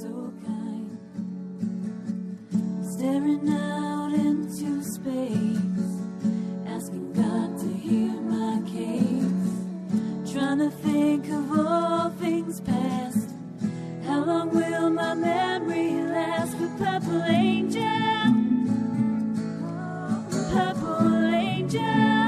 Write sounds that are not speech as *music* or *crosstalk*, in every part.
so kind? Staring out into space, asking God to hear my case. Trying to think of all things past. How long will my memory last for Purple Angel? Purple Angel.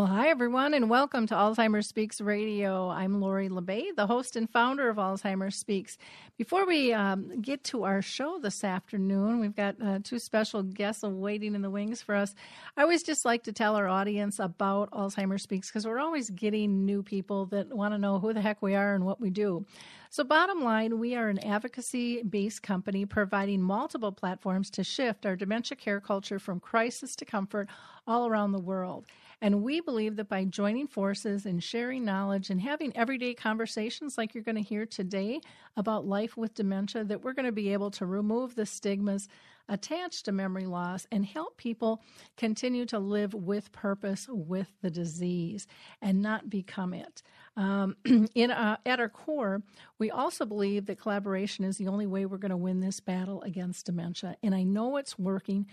Well, hi, everyone, and welcome to Alzheimer's Speaks Radio. I'm Lori La Bey, the host and founder of Alzheimer's Speaks. Before we um, get to our show this afternoon, we've got uh, two special guests waiting in the wings for us. I always just like to tell our audience about Alzheimer's Speaks because we're always getting new people that want to know who the heck we are and what we do. So, bottom line, we are an advocacy based company providing multiple platforms to shift our dementia care culture from crisis to comfort all around the world. And we believe that by joining forces and sharing knowledge and having everyday conversations like you're going to hear today about life with dementia, that we're going to be able to remove the stigmas attached to memory loss and help people continue to live with purpose with the disease and not become it. Um, *clears throat* in uh, at our core, we also believe that collaboration is the only way we're going to win this battle against dementia, and I know it's working.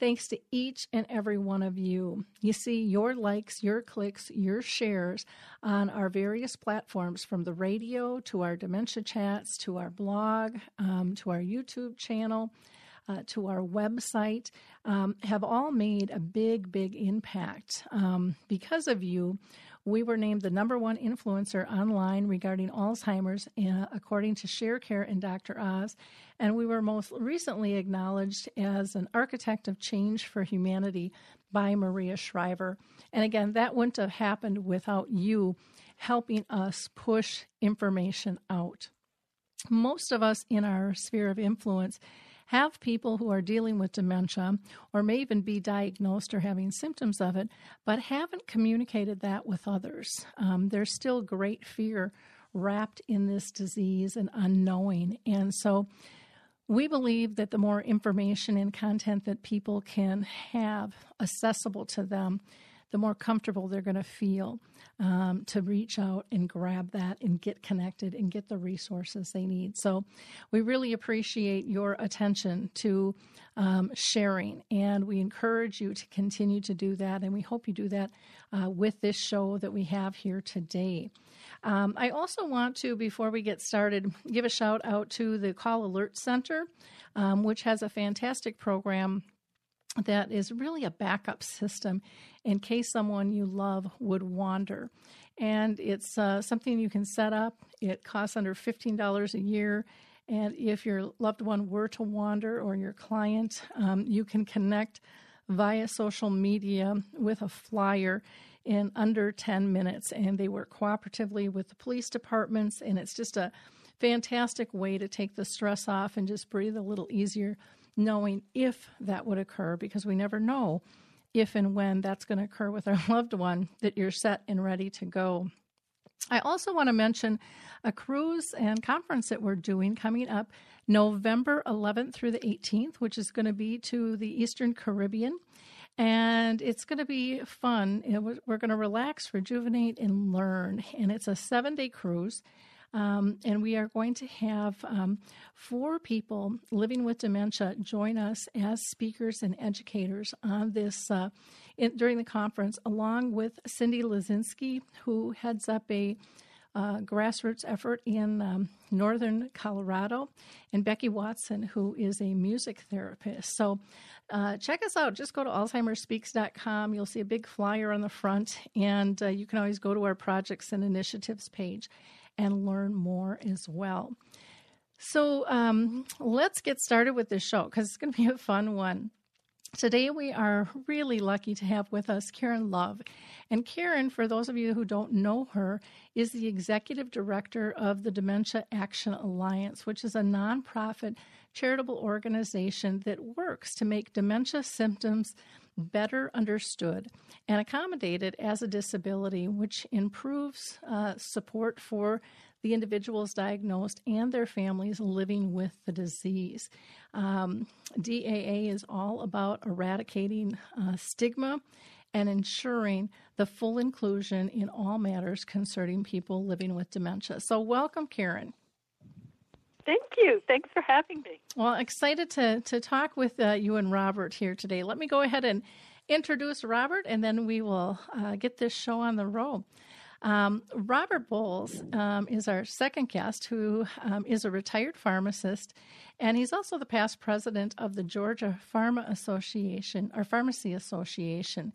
Thanks to each and every one of you. You see, your likes, your clicks, your shares on our various platforms from the radio to our dementia chats to our blog um, to our YouTube channel uh, to our website um, have all made a big, big impact. Um, because of you, we were named the number one influencer online regarding Alzheimer's, uh, according to ShareCare and Dr. Oz. And we were most recently acknowledged as an architect of change for humanity by Maria Shriver. And again, that wouldn't have happened without you helping us push information out. Most of us in our sphere of influence have people who are dealing with dementia or may even be diagnosed or having symptoms of it, but haven't communicated that with others. Um, there's still great fear wrapped in this disease and unknowing. And so we believe that the more information and content that people can have accessible to them, the more comfortable they're going to feel um, to reach out and grab that and get connected and get the resources they need. So, we really appreciate your attention to um, sharing, and we encourage you to continue to do that. And we hope you do that uh, with this show that we have here today. Um, I also want to, before we get started, give a shout out to the Call Alert Center, um, which has a fantastic program that is really a backup system in case someone you love would wander. And it's uh, something you can set up. It costs under $15 a year. And if your loved one were to wander or your client, um, you can connect via social media with a flyer in under 10 minutes. And they work cooperatively with the police departments. And it's just a fantastic way to take the stress off and just breathe a little easier knowing if that would occur because we never know if and when that's going to occur with our *laughs* loved one that you're set and ready to go. I also want to mention a cruise and conference that we're doing coming up November 11th through the 18th, which is going to be to the Eastern Caribbean. And it's going to be fun. We're going to relax, rejuvenate, and learn. And it's a seven day cruise. Um, and we are going to have um, four people living with dementia join us as speakers and educators on this uh, in, during the conference, along with Cindy Lazinski, who heads up a uh, grassroots effort in um, northern Colorado, and Becky Watson, who is a music therapist. So uh, check us out. Just go to AlzheimerSpeaks.com. You'll see a big flyer on the front, and uh, you can always go to our projects and initiatives page and learn more as well. So um, let's get started with this show because it's going to be a fun one. Today, we are really lucky to have with us Karen Love. And Karen, for those of you who don't know her, is the executive director of the Dementia Action Alliance, which is a nonprofit charitable organization that works to make dementia symptoms better understood and accommodated as a disability, which improves uh, support for the individuals diagnosed and their families living with the disease. Um, DAA is all about eradicating uh, stigma and ensuring the full inclusion in all matters concerning people living with dementia. So, welcome, Karen. Thank you. Thanks for having me. Well, excited to, to talk with uh, you and Robert here today. Let me go ahead and introduce Robert, and then we will uh, get this show on the road. Um, Robert Bowles um, is our second guest, who um, is a retired pharmacist, and he's also the past president of the Georgia Pharma Association, or Pharmacy Association.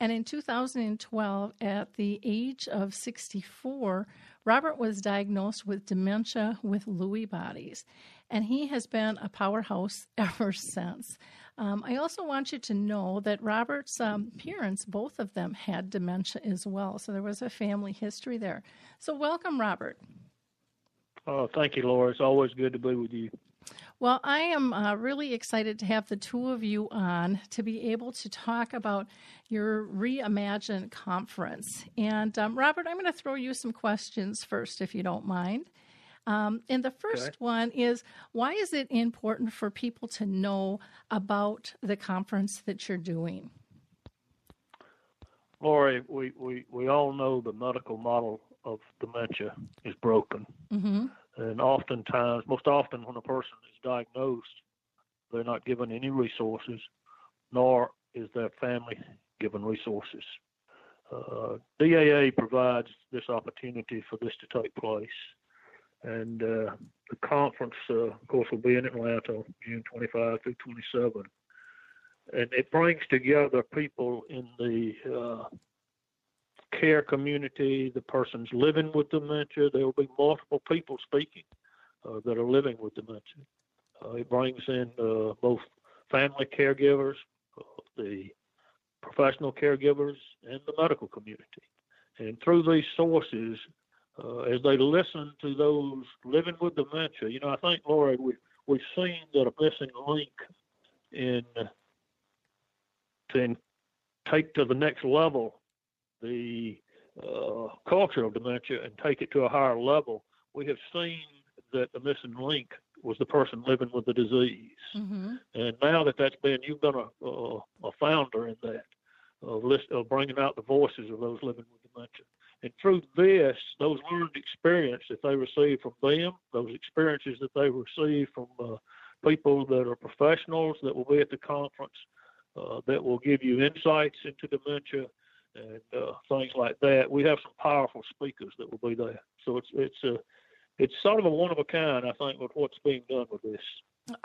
And in 2012, at the age of 64, Robert was diagnosed with dementia with Lewy bodies, and he has been a powerhouse *laughs* ever since. Um, I also want you to know that Robert's um, parents, both of them, had dementia as well, so there was a family history there. So, welcome, Robert. Oh, thank you, Laura. It's always good to be with you. Well, I am uh, really excited to have the two of you on to be able to talk about your Reimagine conference. And um, Robert, I'm going to throw you some questions first, if you don't mind. Um, and the first okay. one is why is it important for people to know about the conference that you're doing? Lori, we, we, we all know the medical model of dementia is broken. Mm-hmm. And oftentimes, most often, when a person is diagnosed, they're not given any resources, nor is their family given resources. Uh, DAA provides this opportunity for this to take place. And uh, the conference, uh, of course, will be in Atlanta June 25 through 27. And it brings together people in the uh, care community, the persons living with dementia. There will be multiple people speaking uh, that are living with dementia. Uh, it brings in uh, both family caregivers, uh, the professional caregivers, and the medical community. And through these sources, uh, as they listen to those living with dementia, you know, I think, Laura, we, we've seen that a missing link in to take to the next level the uh, culture of dementia and take it to a higher level, we have seen that the missing link was the person living with the disease. Mm-hmm. And now that that's been, you've been a, a, a founder in that, of, list, of bringing out the voices of those living with dementia. And through this, those learned experiences that they receive from them, those experiences that they receive from uh, people that are professionals that will be at the conference, uh, that will give you insights into dementia and uh, things like that. We have some powerful speakers that will be there. So it's it's a it's sort of a one of a kind, I think, with what's being done with this.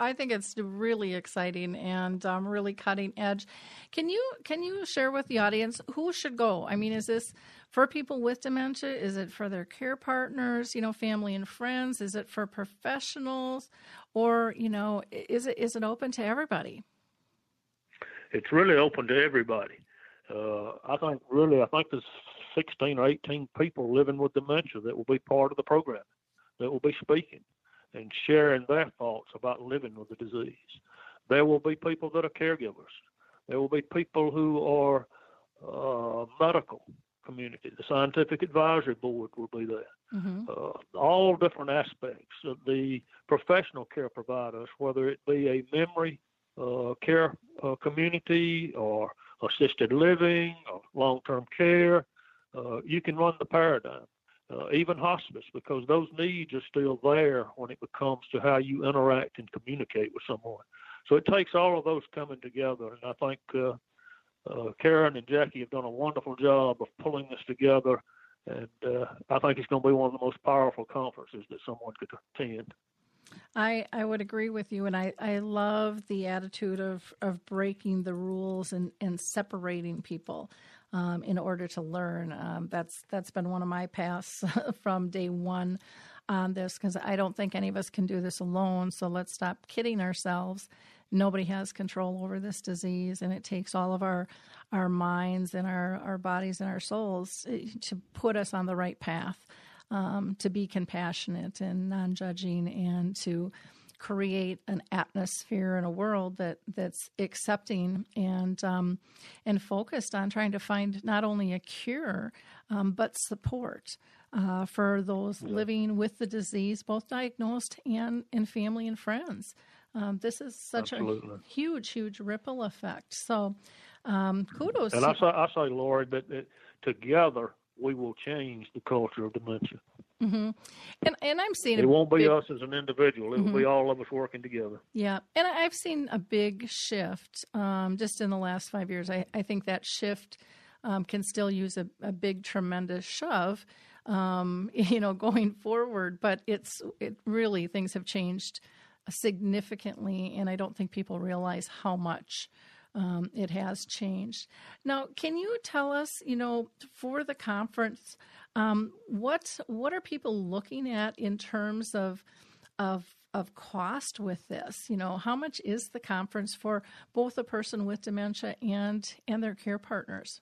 I think it's really exciting and um, really cutting edge. Can you can you share with the audience who should go? I mean, is this for people with dementia? Is it for their care partners? You know, family and friends? Is it for professionals, or you know, is it is it open to everybody? It's really open to everybody. Uh, I think really, I think there's 16 or 18 people living with dementia that will be part of the program, that will be speaking and sharing their thoughts about living with the disease. There will be people that are caregivers. There will be people who are uh, medical community. The scientific advisory board will be there. Mm-hmm. Uh, all different aspects of the professional care providers, whether it be a memory uh, care uh, community or assisted living or long-term care. Uh, you can run the paradigm, uh, even hospice, because those needs are still there when it comes to how you interact and communicate with someone. So it takes all of those coming together, and I think uh, uh, Karen and Jackie have done a wonderful job of pulling this together, and uh, I think it's going to be one of the most powerful conferences that someone could attend. I, I would agree with you, and I, I love the attitude of, of breaking the rules and, and separating people um, in order to learn. Um, that's that's been one of my paths *laughs* from day one on this because I don't think any of us can do this alone. So let's stop kidding ourselves. Nobody has control over this disease, and it takes all of our our minds and our, our bodies and our souls eh, to put us on the right path um, to be compassionate and non judging and to create an atmosphere and a world that that's accepting and um, and focused on trying to find not only a cure um, but support. uh, for those yeah. living with the disease, both diagnosed and in family and friends. Um, this is such Absolutely. a huge, huge ripple effect. So, um, kudos. And I say, I say, Lori, that, that together we will change the culture of dementia. Mm-hmm. And and I'm seeing it won't be big, us as an individual. It mm-hmm. will be all of us working together. Yeah, and I've seen a big shift um, just in the last five years. I, I think that shift um, can still use a, a big, tremendous shove, um, *laughs* you know, going forward. But it's it really things have changed significantly, and I don't think people realize how much um, it has changed. Now, can you tell us, you know, for the conference, um, what what are people looking at in terms of of of cost with this? You know, how much is the conference for both a person with dementia and and their care partners?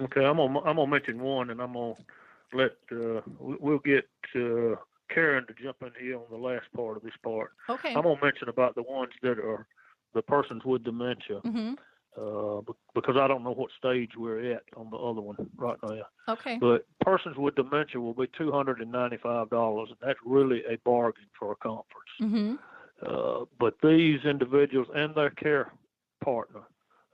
Okay, I'm gonna I'm gonna mention one, and I'm gonna let uh, we'll get uh, Karen to jump in here on the last part of this part. Okay. I'm gonna mention about the ones that are the persons with dementia. Mm-hmm. Uh, because I don't know what stage we're at on the other one right now. Okay. But persons with dementia will be two hundred and ninety-five dollars, and that's really a bargain for a conference. Mm-hmm. Uh, but these individuals and their care partner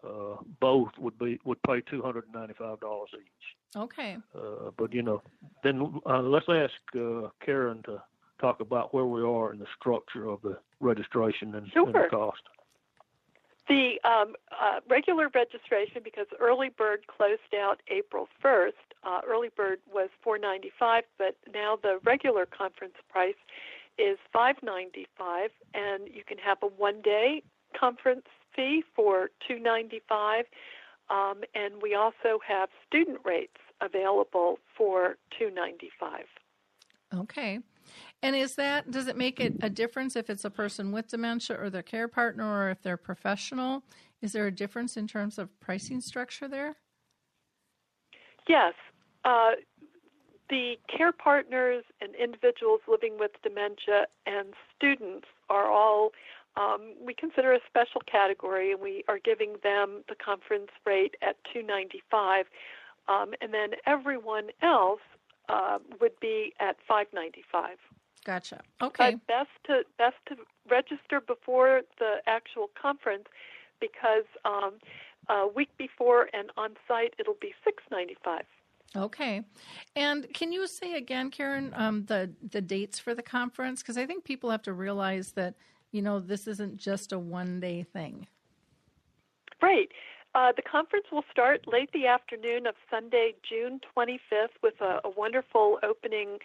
uh, both would be would pay two hundred and ninety-five dollars each. Okay. Uh, but you know, then uh, let's ask uh, Karen to talk about where we are in the structure of the registration and, sure. and the cost. The um, uh, regular registration, because early bird closed out April 1st, uh, early bird was 4.95, but now the regular conference price is 5.95, and you can have a one-day conference fee for 2.95, um, and we also have student rates available for 2.95. Okay. And is that does it make it a difference if it's a person with dementia or their care partner or if they're professional? Is there a difference in terms of pricing structure there? Yes. Uh, the care partners and individuals living with dementia and students are all um, we consider a special category, and we are giving them the conference rate at 295, um, and then everyone else uh, would be at 595. Gotcha. Okay. But best to best to register before the actual conference because um, a week before and on site it'll be 695. Okay, and can you say again, Karen, um, the the dates for the conference? Because I think people have to realize that you know this isn't just a one day thing. Right. Uh, the conference will start late the afternoon of Sunday, June 25th, with a, a wonderful opening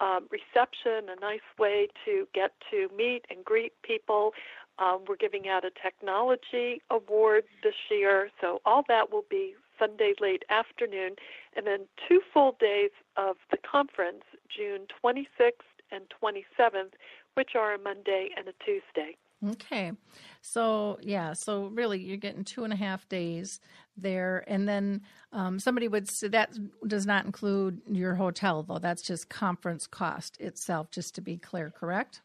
um, reception, a nice way to get to meet and greet people. Um, we're giving out a technology award this year, so all that will be Sunday late afternoon, and then two full days of the conference, June 26th and 27th, which are a Monday and a Tuesday. Okay. So, yeah, so really you're getting two and a half days there. And then um, somebody would say that does not include your hotel, though. That's just conference cost itself, just to be clear, correct?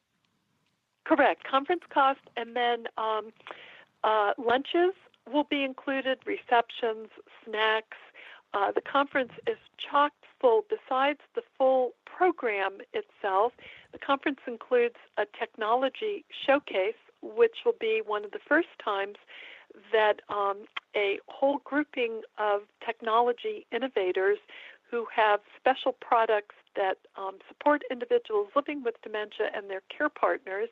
Correct. Conference cost, and then um, uh, lunches will be included, receptions, snacks. Uh, the conference is chock full. Besides the full program itself, the conference includes a technology showcase, which will be one of the first times that um, a whole grouping of technology innovators who have special products that um, support individuals living with dementia and their care partners.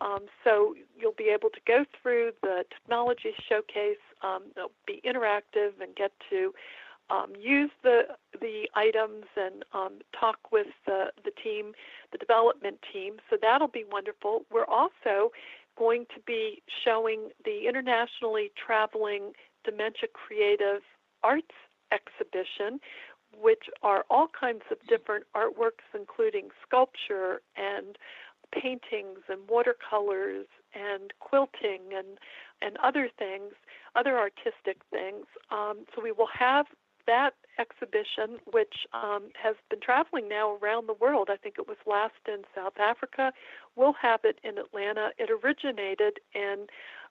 Um, so you'll be able to go through the technology showcase. Um, it'll be interactive and get to um, use the the items and um, talk with the the team, the development team. So that'll be wonderful. We're also going to be showing the internationally traveling Dementia Creative Arts exhibition, which are all kinds of different artworks, including sculpture and paintings and watercolors and quilting and and other things, other artistic things. Um, so we will have that exhibition, which um, has been traveling now around the world, I think it was last in South Africa, we'll have it in Atlanta. It originated in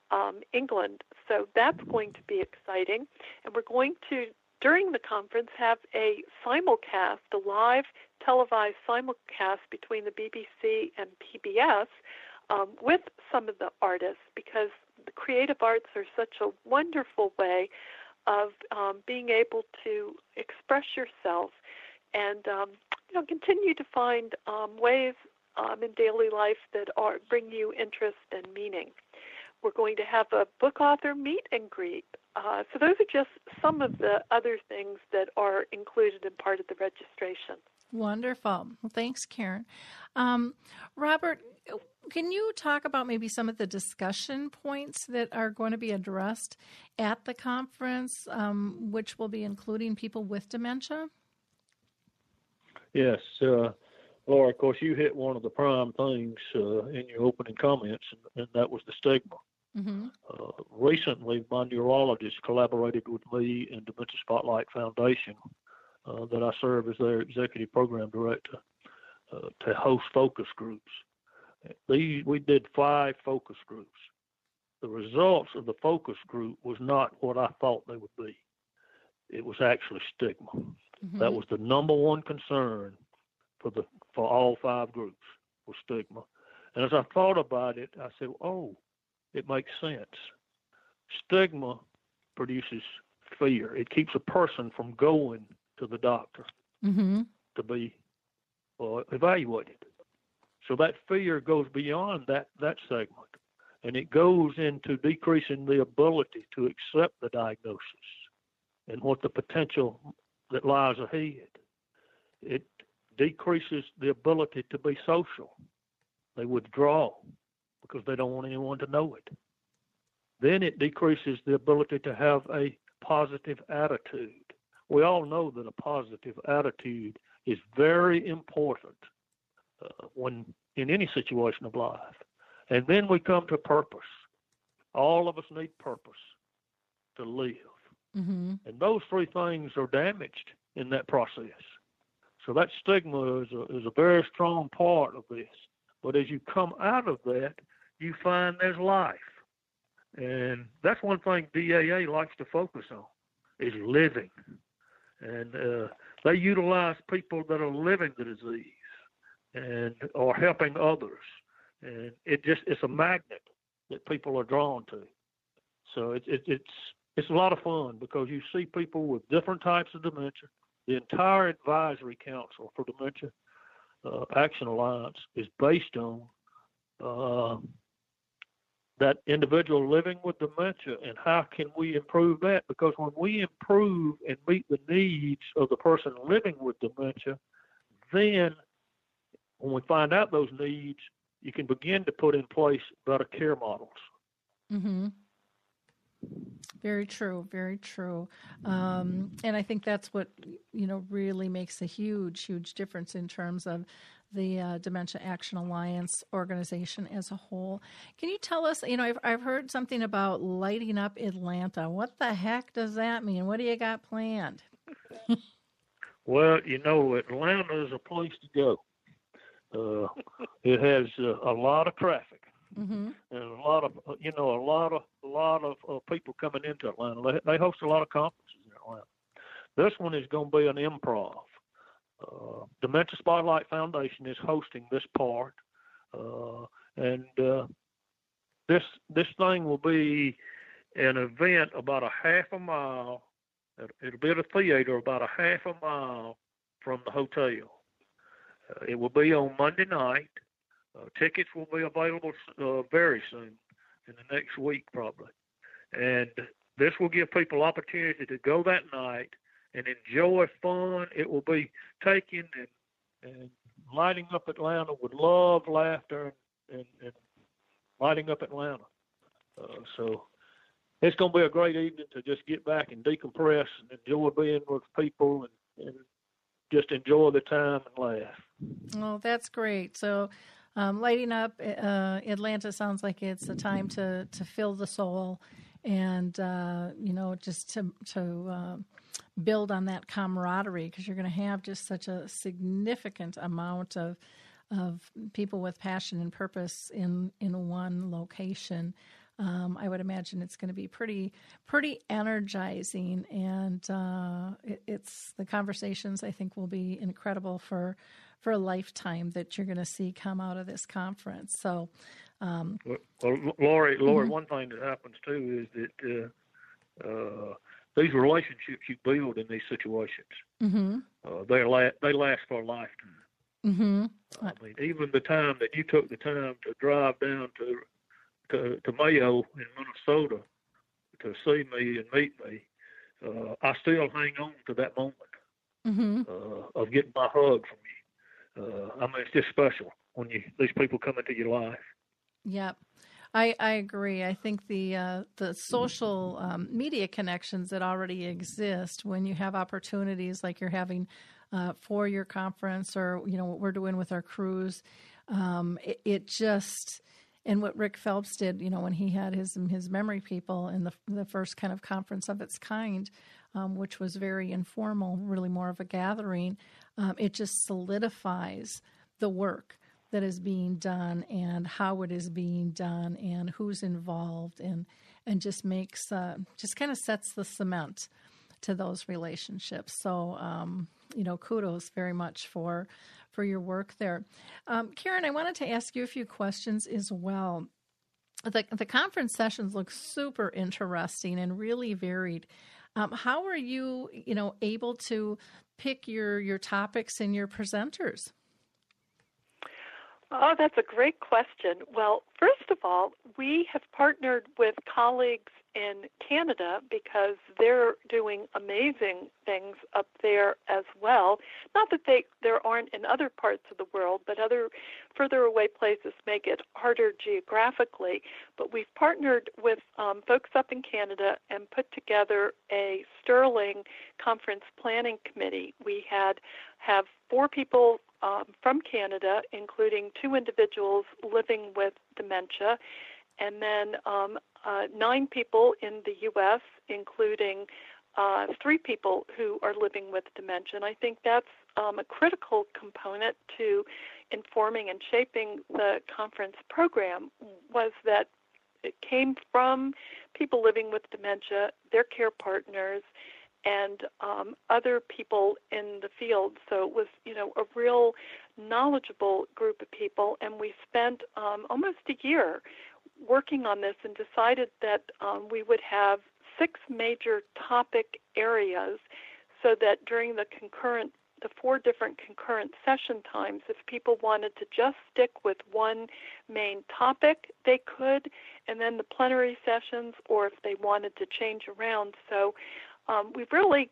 um, England, so that's going to be exciting. And we're going to during the conference, have a simulcast, a live televised simulcast between the BBC and PBS um, with some of the artists because the creative arts are such a wonderful way of um, being able to express yourself and um, you know continue to find um, ways um, in daily life that are bring you interest and meaning. We're going to have a book author meet and greet. Uh, so those are just some of the other things that are included in part of the registration. Wonderful. Thanks, Karen. Um, Robert, can you talk about maybe some of the discussion points that are going to be addressed at the conference, um, which will be including people with dementia? Yes, uh, Laura. Of course, you hit one of the prime things uh, in your opening comments, and, and that was the stigma. Mm-hmm. Uh, recently, my neurologist collaborated with me and Dementia Spotlight Foundation, uh, that I serve as their executive program director, uh, to host focus groups. These we did five focus groups. The results of the focus group was not what I thought they would be. It was actually stigma. Mm-hmm. That was the number one concern for the for all five groups was stigma. And as I thought about it, I said, "Oh, it makes sense. Stigma produces fear. It keeps a person from going to the doctor mm-hmm. to be uh, evaluated. So that fear goes beyond that that segment, and it goes into decreasing the ability to accept the diagnosis and what the potential that lies ahead. It decreases the ability to be social. They withdraw because they don't want anyone to know it. Then it decreases the ability to have a positive attitude. We all know that a positive attitude is very important uh, when in any situation of life. And then we come to purpose. All of us need purpose to live. Mm-hmm. And those three things are damaged in that process. So that stigma is a, is a very strong part of this. But as you come out of that, you find there's life. And that's one thing DAA likes to focus on is living. And uh, they utilize people that are living the disease and are helping others. And it just it's a magnet that people are drawn to. So it, it, it's it's a lot of fun because you see people with different types of dementia. The entire advisory council for Dementia uh, Action Alliance is based on uh, that individual living with dementia and how can we improve that because when we improve and meet the needs of the person living with dementia then when we find out those needs you can begin to put in place better care models mm-hmm. very true very true um, and i think that's what you know really makes a huge huge difference in terms of the uh, Dementia Action Alliance organization as a whole. Can you tell us? You know, I've, I've heard something about lighting up Atlanta. What the heck does that mean? What do you got planned? *laughs* well, you know, Atlanta is a place to go. Uh, it has uh, a lot of traffic. Mm-hmm. And a lot of uh, you know a lot of a lot of uh, people coming into Atlanta. They, they host a lot of conferences in Atlanta. This one is going to be an improv uh, Dementia Spotlight Foundation is hosting this part, uh, and uh, this this thing will be an event about a half a mile. It'll be at a theater about a half a mile from the hotel. Uh, it will be on Monday night. Uh, tickets will be available uh, very soon, in the next week probably, and this will give people opportunity to go that night and enjoy fun. It will be taking and, and lighting up Atlanta with love, laughter, and, and lighting up Atlanta. Uh, so it's going to be a great evening to just get back and decompress and enjoy being with people and, and just enjoy the time and laugh. Oh, that's great. So, um, lighting up uh, Atlanta sounds like it's a time to to fill the soul, and uh, you know, just to to uh, build on that camaraderie because you're going to have just such a significant amount of of people with passion and purpose in in one location. Um, I would imagine it's going to be pretty pretty energizing, and uh, it, it's the conversations I think will be incredible for for a lifetime that you're going to see come out of this conference. So. Um, well, Lori, Lori, mm-hmm. one thing that happens too is that uh, uh, these relationships you build in these situations, mm-hmm. uh, they la- they last for a lifetime. Mm-hmm. I mean, even the time that you took the time to drive down to to, to Mayo in Minnesota to see me and meet me, uh, I still hang on to that moment mm-hmm. uh, of getting my hug from you. Uh, I mean, it's just special when you these people come into your life. Yep. I, I agree. I think the uh, the social um, media connections that already exist when you have opportunities like you're having uh, for your conference or you know what we're doing with our cruise, um, it, it, just and what Rick Phelps did, you know, when he had his his memory people in the the first kind of conference of its kind, um, which was very informal, really more of a gathering. Um, it just solidifies the work that is being done and how it is being done and who's involved and and just makes uh, just kind of sets the cement to those relationships. So um, you know, kudos very much for for your work there, um, Karen. I wanted to ask you a few questions as well. The the conference sessions look super interesting and really varied. Um, how are you, you know, able to pick your your topics and your presenters? Oh, that's a great question. Well, first of all, we have partnered with colleagues in Canada because they're doing amazing things up there as well. Not that they there aren't in other parts of the world, but other further away places make it harder geographically. But we've partnered with um, folks up in Canada and put together a Sterling conference planning committee. We had have four people um, from Canada, including two individuals living with dementia, and then um, uh, nine people in the U.S., including uh, three people who are living with dementia. And I think that's um, a critical component to informing and shaping the conference program was that it came from people living with dementia, their care partners, and um, other people in the field. So it was, you know, a real knowledgeable group of people, and we spent um, almost a year working on this and decided that um, we would have six major topic areas so that during the concurrent the four different concurrent session times if people wanted to just stick with one main topic they could and then the plenary sessions or if they wanted to change around so um, we've really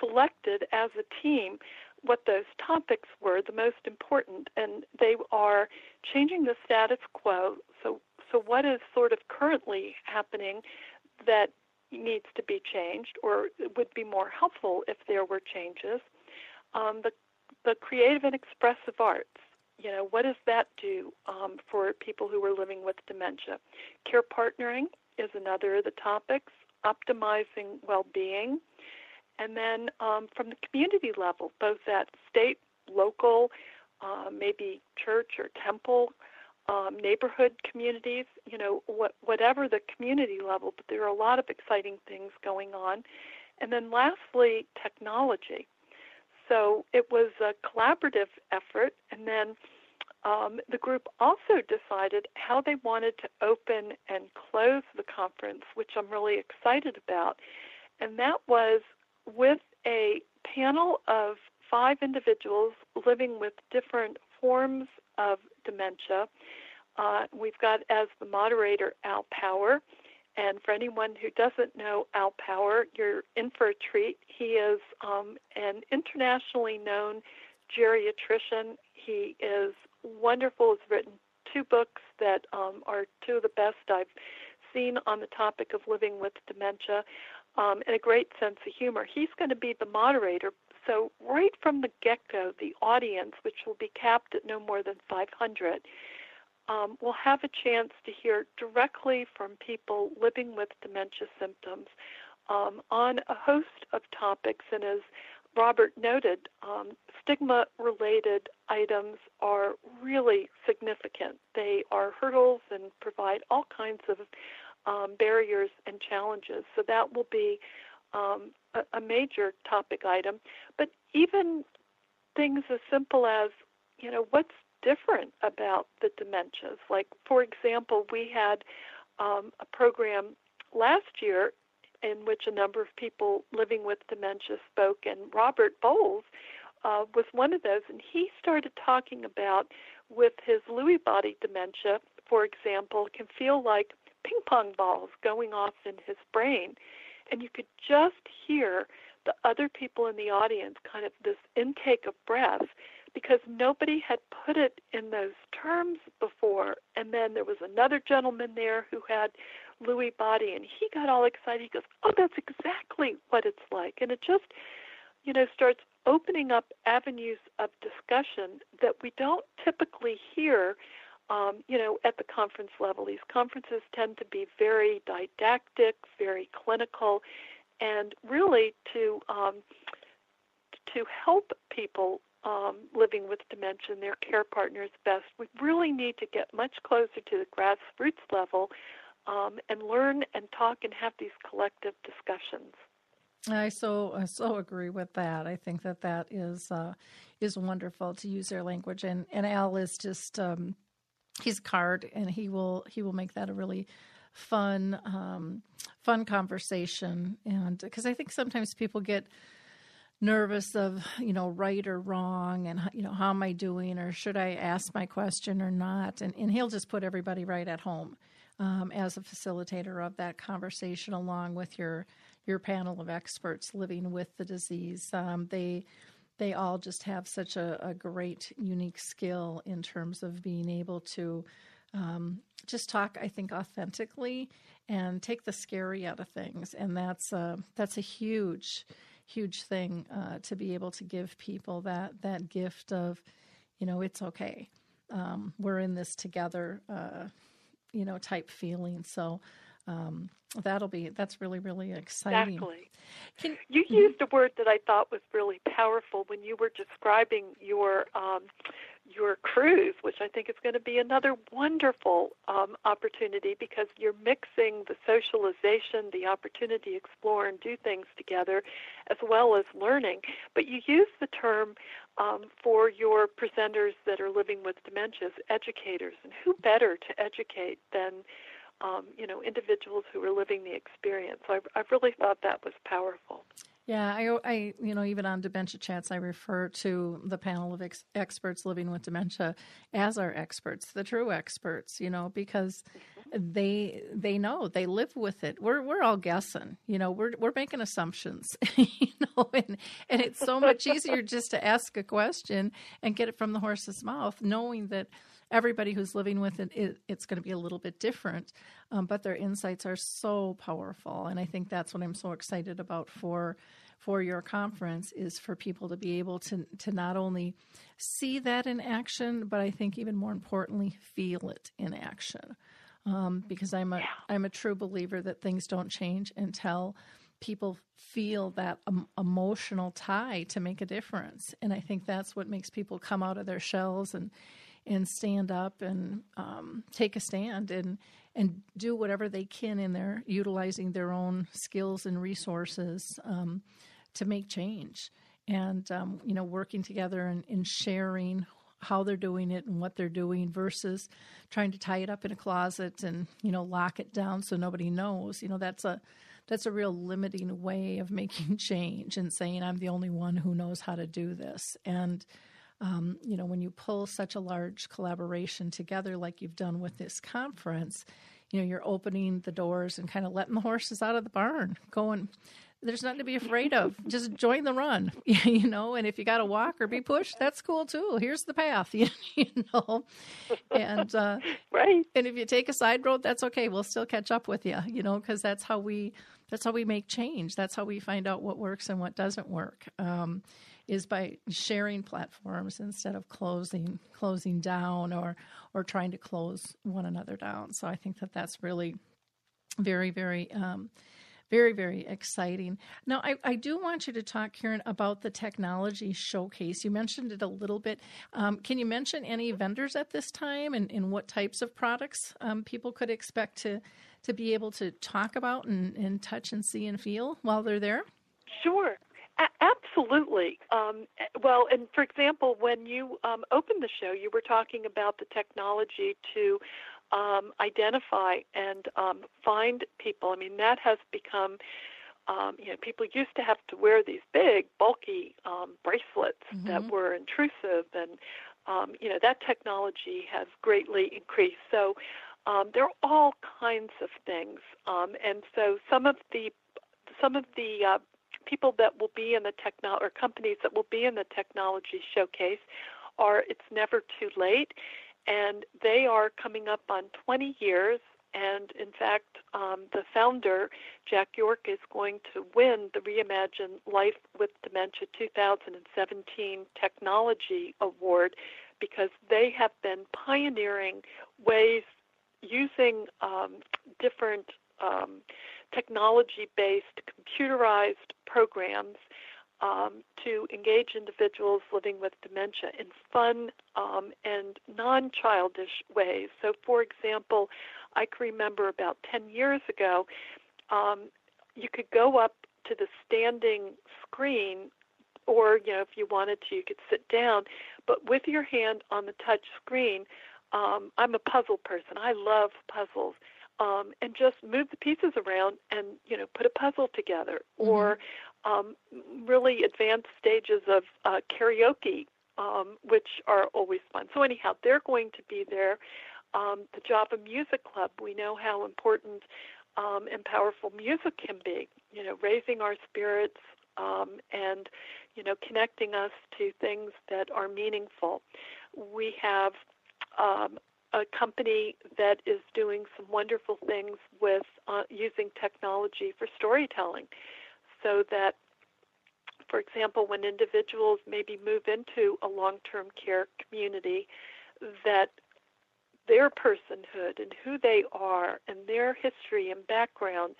selected as a team what those topics were the most important and they are changing the status quo so so, what is sort of currently happening that needs to be changed, or would be more helpful if there were changes? Um, the the creative and expressive arts. You know, what does that do um, for people who are living with dementia? Care partnering is another of the topics. Optimizing well-being, and then um, from the community level, both at state, local, uh, maybe church or temple um, neighborhood communities, you know, what, whatever the community level, but there are a lot of exciting things going on. And then lastly, technology. So it was a collaborative effort, and then um, the group also decided how they wanted to open and close the conference, which I'm really excited about. And that was with a panel of five individuals living with different forms of dementia. Uh, we've got as the moderator Al Power. And for anyone who doesn't know Al Power, you're in for a treat. He is um, an internationally known geriatrician. He is wonderful. Has written two books that um, are two of the best I've seen on the topic of living with dementia, um, and a great sense of humor. He's going to be the moderator, so, right from the get go, the audience, which will be capped at no more than 500, um, will have a chance to hear directly from people living with dementia symptoms um, on a host of topics. And as Robert noted, um, stigma related items are really significant. They are hurdles and provide all kinds of um, barriers and challenges. So that will be um, a, a major topic item. But even things as simple as, you know, what's different about the dementias? Like, for example, we had um, a program last year in which a number of people living with dementia spoke, and Robert Bowles uh, was one of those, and he started talking about with his Lewy body dementia, for example, can feel like ping pong balls going off in his brain, and you could just hear the other people in the audience kind of this intake of breath because nobody had put it in those terms before. And then there was another gentleman there who had Lewy body, and he got all excited. He goes, "Oh, that's exactly what it's like," and it just, you know, starts opening up avenues of discussion that we don't typically hear. Um, you know, at the conference level, these conferences tend to be very didactic, very clinical, and really to um, to help people um, living with dementia and their care partners best, we really need to get much closer to the grassroots level um, and learn and talk and have these collective discussions. I so I so agree with that. I think that that is uh, is wonderful to use their language, and and Al is just um, he's card, and he will he will make that a really fun um, fun conversation, and because I think sometimes people get nervous of you know right or wrong and you know how am i doing or should i ask my question or not and, and he'll just put everybody right at home um, as a facilitator of that conversation along with your your panel of experts living with the disease um, they they all just have such a, a, great unique skill in terms of being able to um, just talk i think authentically and take the scary out of things and that's uh, that's a huge huge thing uh, to be able to give people that that gift of, you know, it's okay. Um, we're in this together, uh, you know, type feeling. So um, that'll be that's really really exciting. Exactly. Can, you mm-hmm. used a word that I thought was really powerful when you were describing your um, your cruise, which I think is going to be another wonderful um, opportunity because you're mixing the socialization, the opportunity to explore and do things together, as well as learning. But you use the term um, for your presenters that are living with dementias, educators, and who better to educate than um, you know individuals who are living the experience. So I, I really thought that was powerful. Yeah, I, I, you know, even on dementia chats, I refer to the panel of ex- experts living with dementia as our experts, the true experts, you know, because they they know they live with it. We're we're all guessing, you know, we're we're making assumptions, *laughs* you know, and and it's so much easier just to ask a question and get it from the horse's mouth, knowing that everybody who's living with it, it it's going to be a little bit different, um, but their insights are so powerful, and I think that's what I'm so excited about for for your conference is for people to be able to to not only see that in action, but I think even more importantly, feel it in action. Um, because I'm a am a true believer that things don't change until people feel that um, emotional tie to make a difference, and I think that's what makes people come out of their shells and and stand up and um, take a stand and and do whatever they can in their utilizing their own skills and resources um, to make change. And um, you know working together and, and, sharing how they're doing it and what they're doing versus trying to tie it up in a closet and you know lock it down so nobody knows. You know that's a that's a real limiting way of making *laughs* change and saying i'm the only one who knows how to do this. And um, you know, when you pull such a large collaboration together like you've done with this conference, you know, you're opening the doors and kind of letting the horses out of the barn, going, there's nothing to be afraid of. Just join the run, *laughs* you know. And if you got to walk or be pushed, that's cool too. Here's the path, *laughs* you know. And uh, *laughs* right. And if you take a side road, that's okay. We'll still catch up with you, you know, because that's how we that's how we make change. That's how we find out what works and what doesn't work. Um, is by sharing platforms instead of closing closing down or or trying to close one another down. So I think that that's really very very um, very very exciting. Now I, I do want you to talk, Karen, about the technology showcase. You mentioned it a little bit. Um, can you mention any vendors at this time and, and what types of products um, people could expect to to be able to talk about and, and touch and see and feel while they're there? Sure. A- absolutely. Um, well, and for example, when you um, opened the show, you were talking about the technology to um, identify and um, find people. I mean, that has become, um, you know, people used to have to wear these big, bulky um, bracelets mm-hmm. that were intrusive, and um, you know that technology has greatly increased. So um, there are all kinds of things, um, and so some of the some of the uh, people that will be in the techno or companies that will be in the technology showcase are it's never too late and they are coming up on 20 years. And in fact, um, the founder, Jack York, is going to win the Reimagine Life with Dementia 2017 Technology Award because they have been pioneering ways using um, different um, technology based computerized programs um, to engage individuals living with dementia in fun um, and non childish ways. So, for example, I can remember about 10 years ago, um, you could go up to the standing screen, or you know, if you wanted to, you could sit down, but with your hand on the touch screen. Um, I'm a puzzle person. I love puzzles. Um, and just move the pieces around and you know put a puzzle together mm-hmm. or um, really advanced stages of uh, karaoke, um, which are always fun. So anyhow, they're going to be there. Um, the Java Music Club, we know how important um, and powerful music can be. You know, raising our spirits um, and you know connecting us to things that are meaningful. We have um, a company that is doing some wonderful things with uh, using technology for storytelling so that, for example, when individuals maybe move into a long term care community, that their personhood and who they are and their history and background,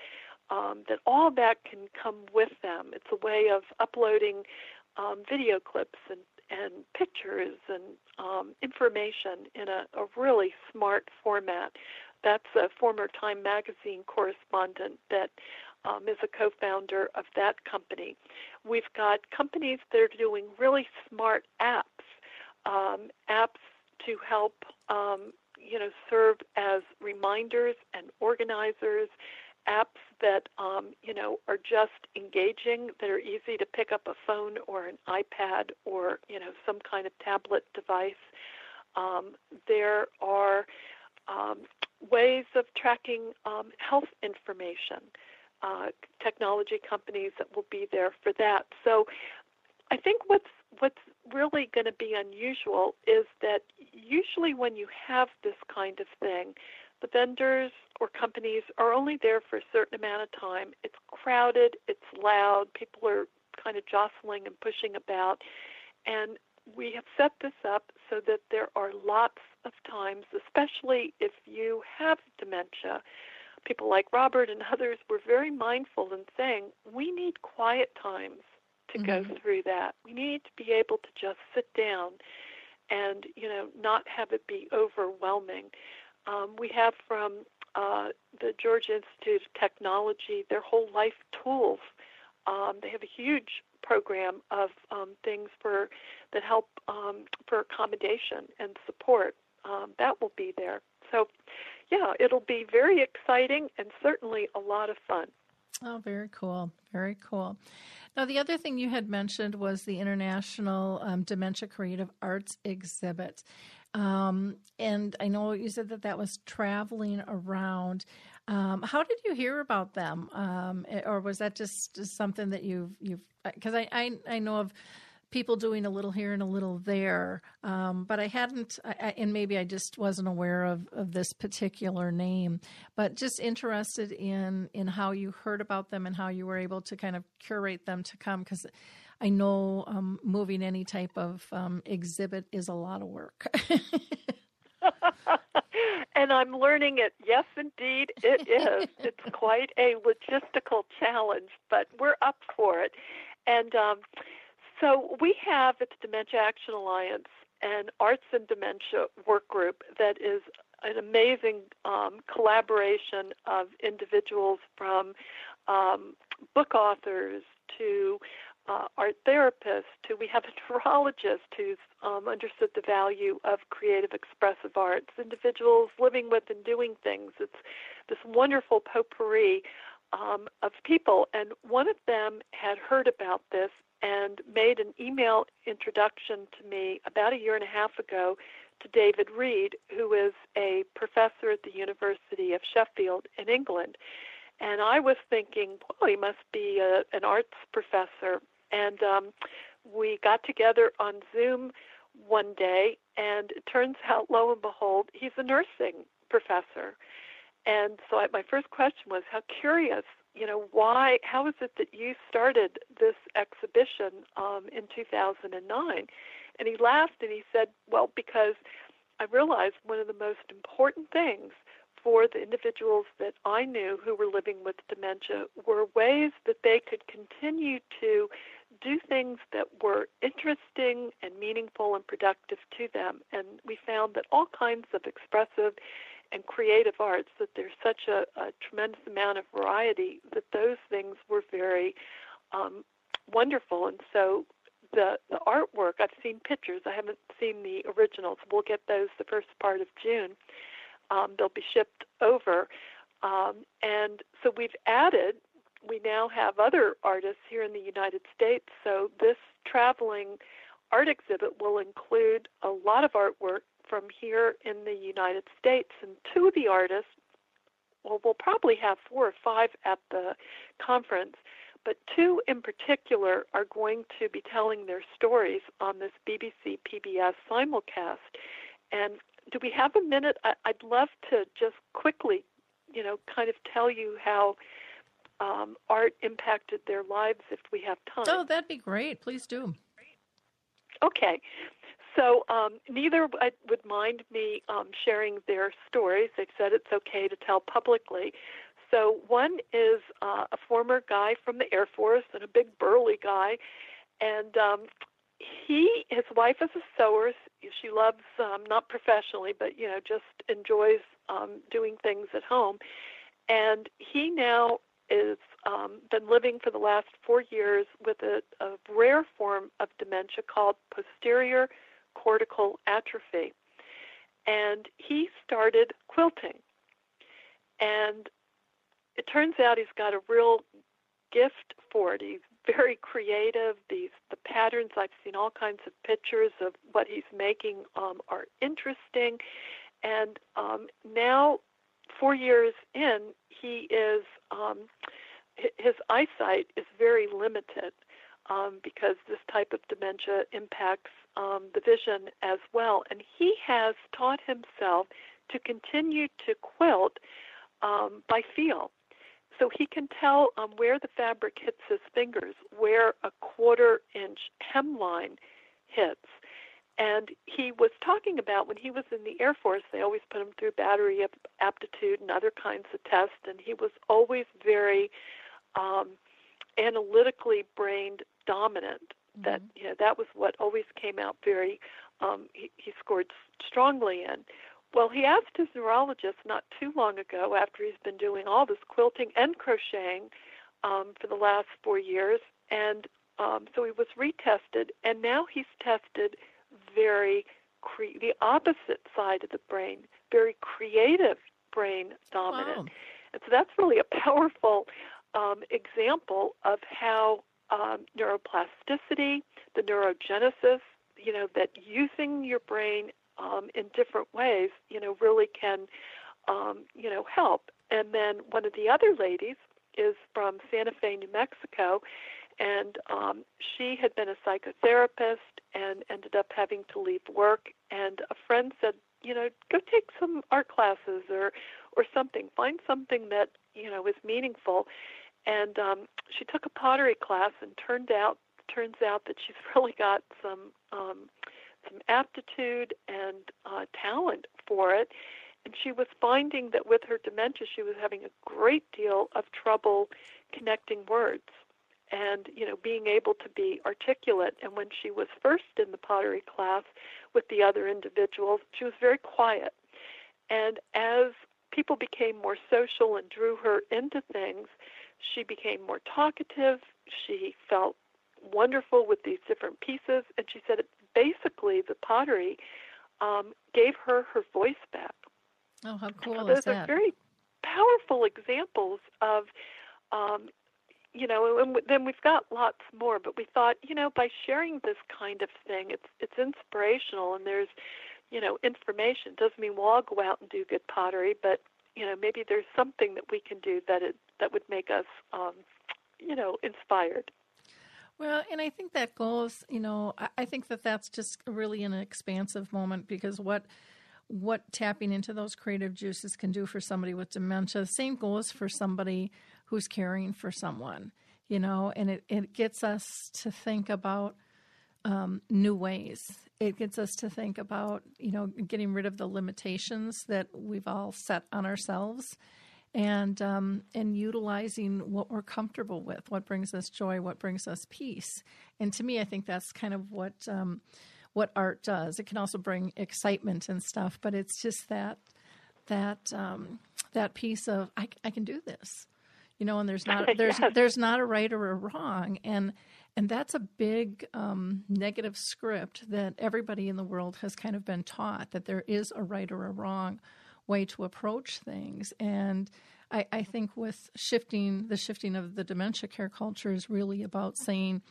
um, that all that can come with them. It's a way of uploading um, video clips and, and pictures and um, information in a, a really smart format. That's a former Time magazine correspondent that um, is a co founder of that company. We've got companies that are doing really smart apps, um, apps to help um, you know serve as reminders and organizers apps that um, you know are just engaging that are easy to pick up a phone or an ipad or you know some kind of tablet device um, there are um, ways of tracking um, health information uh, technology companies that will be there for that. So I think what's what's really going to be unusual is that usually when you have this kind of thing, the vendors or companies are only there for a certain amount of time. It's crowded, it's loud, people are kind of jostling and pushing about. And we have set this up so that there are lots of times, especially if you have dementia, people like Robert and others were very mindful in saying we need quiet times to mm-hmm. go through that. We need to be able to just sit down and you know not have it be overwhelming. Um, we have from uh, the Georgia Institute of Technology their whole life tools. Um, they have a huge program of um, things for that help um, for accommodation and support. Um, that will be there. So yeah, it'll be very exciting and certainly a lot of fun. Oh, very cool. Very cool. Now, the other thing you had mentioned was the International um, Dementia Creative Arts Exhibit. Um, and I know you said that that was traveling around. Um, how did you hear about them, um, or was that just something that you've you've? Because I, I I know of people doing a little here and a little there. Um, but I hadn't, I, and maybe I just wasn't aware of, of this particular name. But just interested in in how you heard about them and how you were able to kind of curate them to come because. I know um, moving any type of um, exhibit is a lot of work. *laughs* and I'm learning it. Yes, indeed, it is. *laughs* it's quite a logistical challenge, but we're up for it. And um, so we have at the Dementia Action Alliance an Arts and Dementia work group that is an amazing um, collaboration of individuals from um, book authors to uh, art therapists to we have a *laughs* neurologist who's um, understood the value of creative expressive arts, individuals living with and doing things. It's this wonderful potpourri um, of people, and one of them had heard about this and made an email introduction to me about a year and a half ago to David Reed, who is a professor at the University of Sheffield in England. And I was thinking, well, he must be a, an arts professor. And um, we got together on Zoom one day, and it turns *laughs* out, lo and behold, he's a nursing professor. And so I, my first question was, how curious, you know, why, how is it that you started this exhibition um, in 2009? And he laughed and he said, well, because I realized one of the most important things for the individuals that I knew who were living with dementia were ways that they could continue to do things that were interesting and meaningful and productive to them. And we found that all kinds of expressive and creative arts, that there's such a, a tremendous amount of variety, that those things were very um, wonderful. And so the, the artwork, I've seen pictures, I haven't seen the originals. We'll get those the first part of June um, they'll be shipped over. Um, and so we've added, we now have other artists here in the United States. So this traveling art exhibit will include a lot of artwork from here in the United States. And two of the artists, well, we'll probably have four or five at the conference, but two in particular are going to be telling their stories on this BBC PBS simulcast. And do we have a minute? I, would love to just quickly, you know, kind of tell you how um, art impacted their lives if we have time. Oh, that'd be great. Please do. Okay. So um, neither would mind me um, sharing their stories. They've said it's okay to tell publicly. So one is uh, a former guy from the Air Force and a big burly guy, and um, he his wife is a sewer she loves um not professionally but you know just enjoys um doing things at home and he now is um been living for the last 4 years with a, a rare form of dementia called posterior cortical atrophy and he started quilting and it turns out he's got a real gift for it. He's very creative. These the patterns I've seen all kinds of pictures of what he's making um, are interesting, and um, now four years in, he is um, his eyesight is very limited um, because this type of dementia impacts um, the vision as well, and he has taught himself to continue to quilt um, by feel so he can tell um, where the fabric hits his fingers, where a quarter inch hemline hits. And he was talking about when he was in the Air Force, they always put him through battery aptitude and other kinds of tests, and he was always very um, analytically brained dominant. Mm-hmm. That you know that was what always came out very. Um, he, he scored strongly in. Well, he asked his neurologist not too long ago, after he's been doing all this quilting and crocheting um, for the last four years, and um, so he was retested, and now he's tested very cre- the opposite side of the brain, very creative brain dominant, wow. and so that's really a powerful um, example of how um, neuroplasticity, the neurogenesis, you know, that using your brain um, in different ways, you know, really can, um, you know, help. And then one of the other ladies is from Santa Fe, New Mexico, and um, she had been a psychotherapist and ended up having to leave work. And a friend said, you know, go take some art classes or or something. Find something that you know is meaningful. And um, she took a pottery class, and turned out turns out that she's *laughs* really got some um, some aptitude and uh, talent for it. And she was finding that with her dementia, she was having a great deal of trouble connecting words and you know being able to be articulate and when she was first in the pottery class with the other individuals she was very quiet And as people became more social and drew her into things, she became more talkative. She felt wonderful with these different pieces. And she said, basically, the pottery um, gave her her voice back. Oh, how cool Those is that? Those are very powerful examples of, um, you know, and then we've got lots more. But we thought, you know, by sharing this kind of thing, it's it's inspirational, and there's, you know, information. Doesn't mean we'll all go out and do good pottery, but you know, maybe there's something that we can do that it that would make us, um, you know, inspired. Well, and I think that goes, you know, I, think that that's just really an expansive moment because what what tapping into those creative juices can do for somebody with dementia. The same goes for somebody who's caring for someone, you know, and it, it gets us to think about um, new ways. It gets us to think about, you know, getting rid of the limitations that we've all set on ourselves and um, and utilizing what we're comfortable with, what brings us joy, what brings us peace. And to me, I think that's kind of what um, what art does. It can also bring excitement and stuff, but it's just that that um, that piece of I, I can do this, you know. And there's not *laughs* there's Yes. there's not a right or a wrong, and and that's a big um, negative script that everybody in the world has kind of been taught that there is a right or a wrong way to approach things. And I, I think with shifting the shifting of the dementia care culture is really about saying,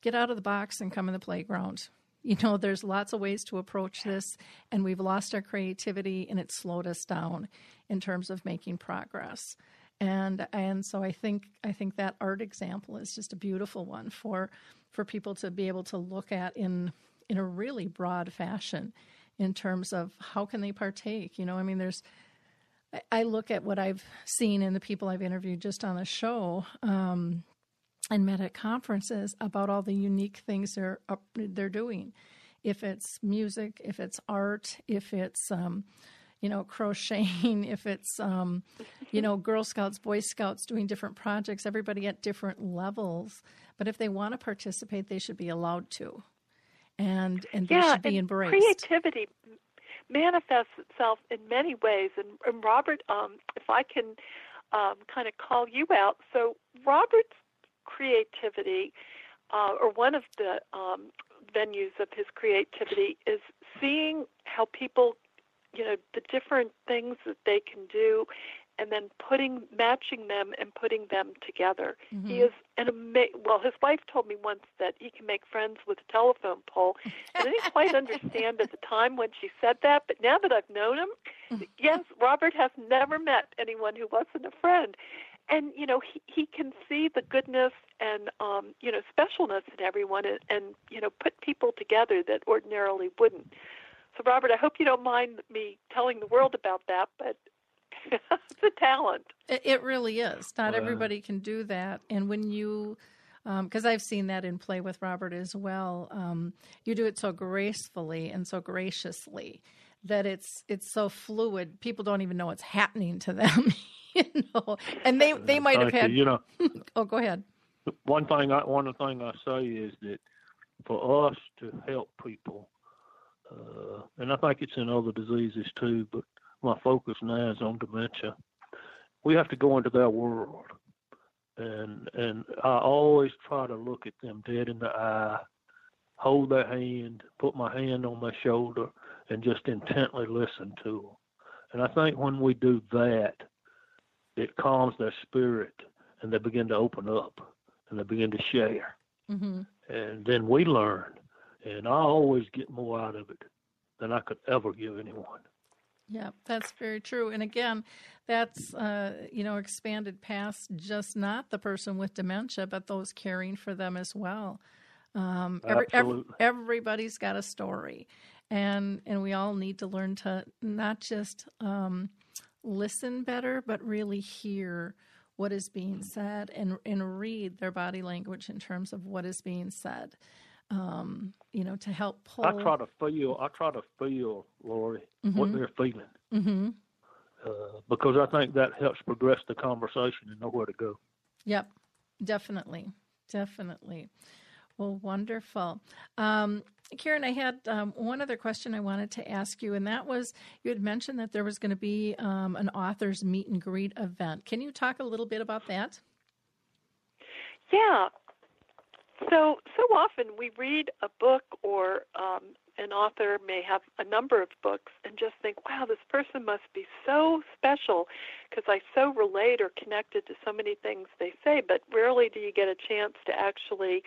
get out of the box and come in the playground. You know, there's lots of ways to approach this, and we've lost our creativity, and it's slowed us down in terms of making progress. And and so I think I think that art example is just a beautiful one for for people to be able to look at in in a really broad fashion in terms of how can they partake. You know, I mean, there's I- look at what I've seen in the people I've interviewed just on the show um, and met at conferences about all the unique things they're they're doing. If it's music, if it's art, if it's um, you know *laughs* crocheting, if it's um, you know Girl Scouts, Boy Scouts doing different projects, everybody at different levels. But if they want to participate, they should be allowed to, and and they yeah, should be and embraced. creativity manifests itself in many ways. And, and Robert, um, if I can um, kind of call you out, so Robert's creativity, uh, or one of the um, venues of his creativity, is seeing how people, you know, the different things that they can do. And then putting, matching them, and putting them together. Mm-hmm. He is an amazing. Well, his wife told me once that he can make friends with a telephone pole, and I didn't *laughs* quite understand at the time when she said that. But now that I've known him, yes, Robert has never met anyone who wasn't a friend, and you know he he can see the goodness and um, you know specialness in everyone, and, and you know put people together that ordinarily wouldn't. So, Robert, I hope you don't mind me telling the world about that, but *laughs* it's a talent. It, it really is. Not Wow. everybody can do that. And when you, because I've seen that in play with Robert as well, um, you do it so gracefully and so graciously that it's it's so fluid. People don't even know what's happening to them. *laughs* you know, and they they might have had. you. you know, *laughs* Oh, go ahead. one thing I one of the thing I say is that for us to help people, uh, and I think it's in other diseases too, but my focus now is on dementia. We have to go into their world, and and I always try to look at them dead in the eye, hold their hand, put my hand on their shoulder, and just intently listen to them. And I think when we do that, it calms their spirit, and they begin to open up and they begin to share. hmm And then we learn. And I always get more out of it than I could ever give anyone. Yeah, that's very true. And again, that's uh, you know expanded past just not the person with dementia, but those caring for them as well. Um, every, every, Absolutely. everybody's got a story, and and we all need to learn to not just um, listen better, but really hear what is being said and and read their body language in terms of what is being said. Um, you know, to help pull. I try to feel. I try to feel, Lori, what they're feeling, hmm uh, because I think that helps progress the conversation and know where to go. Yep, definitely, definitely. Well, wonderful. Um, Karen, I had um, one other question I wanted to ask you, and that was you had mentioned that there was going to be um, an author's meet and greet event. Can you talk a little bit about that? Yeah. So so often we read a book or um, an author may have a number of books and just think, wow, this person must be so special because I so relate or connected to so many things they say, but rarely do you get a chance to actually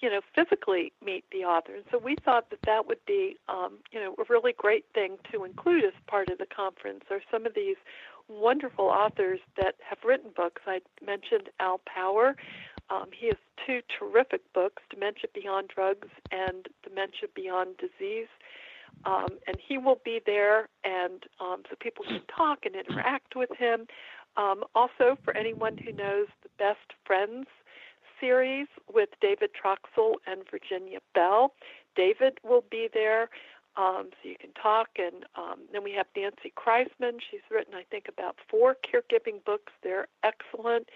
you know, physically meet the author. And so we thought that that would be, um, you know, a really great thing to include as part of the conference. Are some of these wonderful authors that have written books. I mentioned Al Power. Um, he has two terrific books, Dementia Beyond Drugs and Dementia Beyond Disease. Um, and he will be there, and um, so people can talk and interact with him. Um, also, for anyone who knows the Best Friends series with David Troxel and Virginia Bell. David will be there, um, so you can talk. And um, then we have Nancy Kriseman. She's written, I think, about four caregiving books. They're excellent.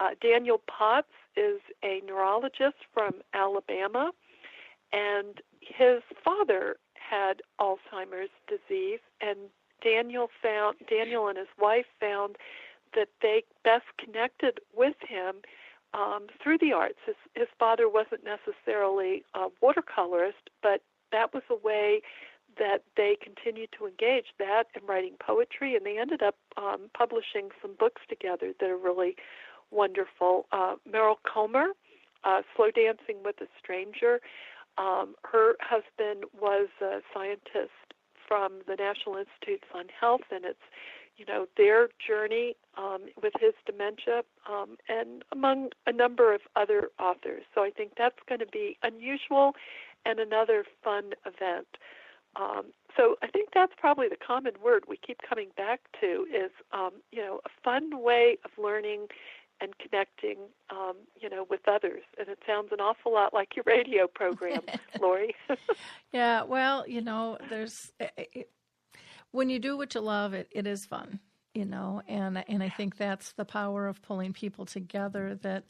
Uh, Daniel Potts is a neurologist from Alabama, and his father had Alzheimer's disease, and Daniel found Daniel and his wife found that they best connected with him um, through the arts. His, his father wasn't necessarily a watercolorist, but that was a way that they continued to engage that and writing poetry, and they ended up um, publishing some books together that are really wonderful. Uh, Meryl Comer, uh, Slow Dancing with a Stranger. Um, her husband was a scientist from the National Institutes on Health, and it's you know their journey um, with his dementia, um, and among a number of other authors. So I think that's going to be unusual and another fun event. Um, so I think that's probably the common word we keep coming back to is um, you know a fun way of learning and connecting um, you know with others. And it sounds an awful lot like your radio program, *laughs* Lori. yeah, well, you know, there's. It, when you do what you love, it, it is fun, you know, and and I think that's the power of pulling people together that,